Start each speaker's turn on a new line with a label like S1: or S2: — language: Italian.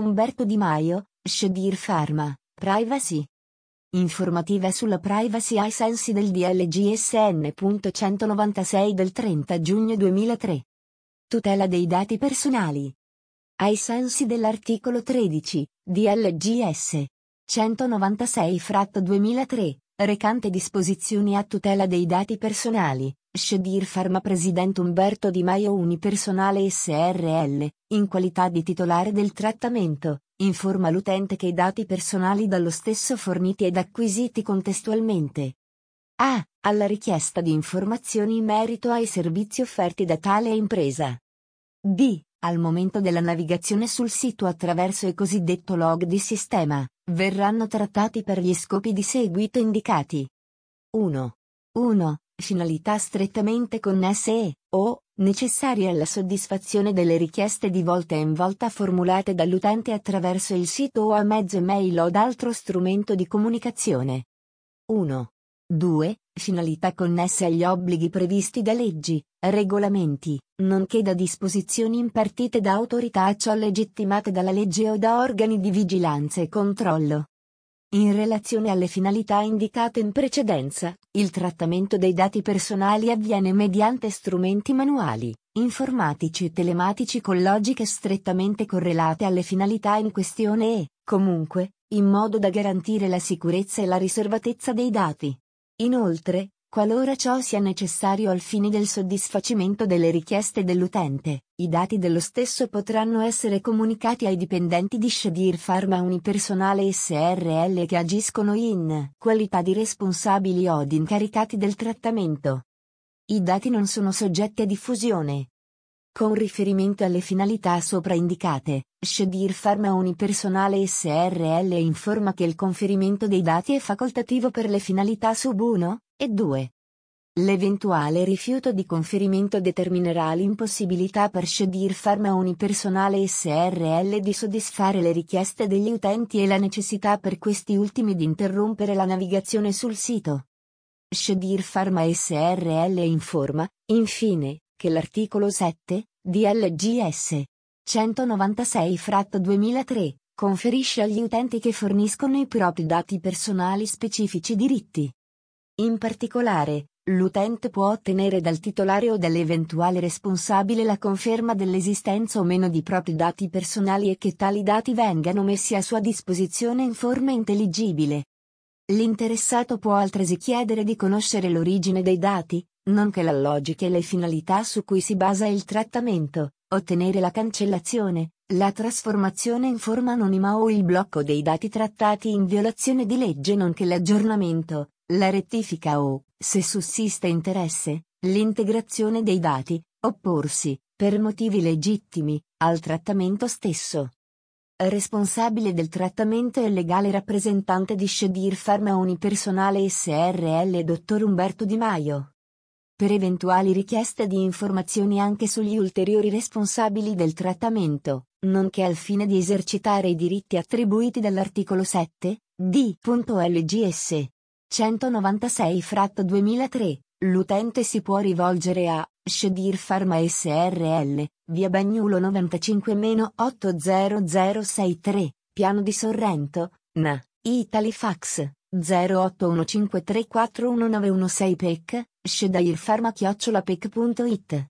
S1: Umberto Di Maio, Shadir Pharma, Privacy. Informativa sulla privacy ai sensi del DLGSN.196 del 30 giugno 2003. Tutela dei dati personali. Ai sensi dell'articolo 13, DLGS. 196-2003, recante disposizioni a tutela dei dati personali, Shadir Pharma Presidente Umberto Di Maio Unipersonale SRL, in qualità di titolare del trattamento, informa l'utente che i dati personali dallo stesso forniti ed acquisiti contestualmente. A. Alla richiesta di informazioni in merito ai servizi offerti da tale impresa. B. Al momento della navigazione sul sito attraverso il cosiddetto log di sistema, verranno trattati per gli scopi di seguito indicati. 1. 1 finalità strettamente connesse e, o, necessarie alla soddisfazione delle richieste di volta in volta formulate dall'utente attraverso il sito o a mezzo email o d'altro strumento di comunicazione. 1. 2. Finalità connesse agli obblighi previsti da leggi, regolamenti, nonché da disposizioni impartite da autorità a ciò legittimate dalla legge o da organi di vigilanza e controllo. In relazione alle finalità indicate in precedenza, il trattamento dei dati personali avviene mediante strumenti manuali, informatici e telematici con logiche strettamente correlate alle finalità in questione e, comunque, in modo da garantire la sicurezza e la riservatezza dei dati. Inoltre, Qualora ciò sia necessario al fine del soddisfacimento delle richieste dell'utente, i dati dello stesso potranno essere comunicati ai dipendenti di Shadir Pharma Unipersonale SRL che agiscono in qualità di responsabili o di incaricati del trattamento. I dati non sono soggetti a diffusione. Con riferimento alle finalità sopra indicate, Shadir Pharma Unipersonale SRL informa che il conferimento dei dati è facoltativo per le finalità sub 1, e 2. L'eventuale rifiuto di conferimento determinerà l'impossibilità per Shadir Pharma Unipersonale SRL di soddisfare le richieste degli utenti e la necessità per questi ultimi di interrompere la navigazione sul sito. Shadir Pharma SRL informa, infine, che l'articolo 7, DLGS 196-2003, conferisce agli utenti che forniscono i propri dati personali specifici diritti in particolare, l'utente può ottenere dal titolare o dall'eventuale responsabile la conferma dell'esistenza o meno di propri dati personali e che tali dati vengano messi a sua disposizione in forma intelligibile. L'interessato può altresì chiedere di conoscere l'origine dei dati, nonché la logica e le finalità su cui si basa il trattamento, ottenere la cancellazione, la trasformazione in forma anonima o il blocco dei dati trattati in violazione di legge nonché l'aggiornamento, la rettifica o, se sussiste interesse, l'integrazione dei dati, opporsi, per motivi legittimi, al trattamento stesso. Responsabile del trattamento e legale rappresentante di Shadir Pharma Unipersonale SRL Dottor Umberto Di Maio. Per eventuali richieste di informazioni anche sugli ulteriori responsabili del trattamento, nonché al fine di esercitare i diritti attribuiti dall'articolo 7, d.lgs 196-2003, l'utente si può rivolgere a Shadir Pharma SRL, via Bagnulo 95-80063, Piano di Sorrento, NA, Italifax, 0815341916 PEC, shadirpharma-pec.it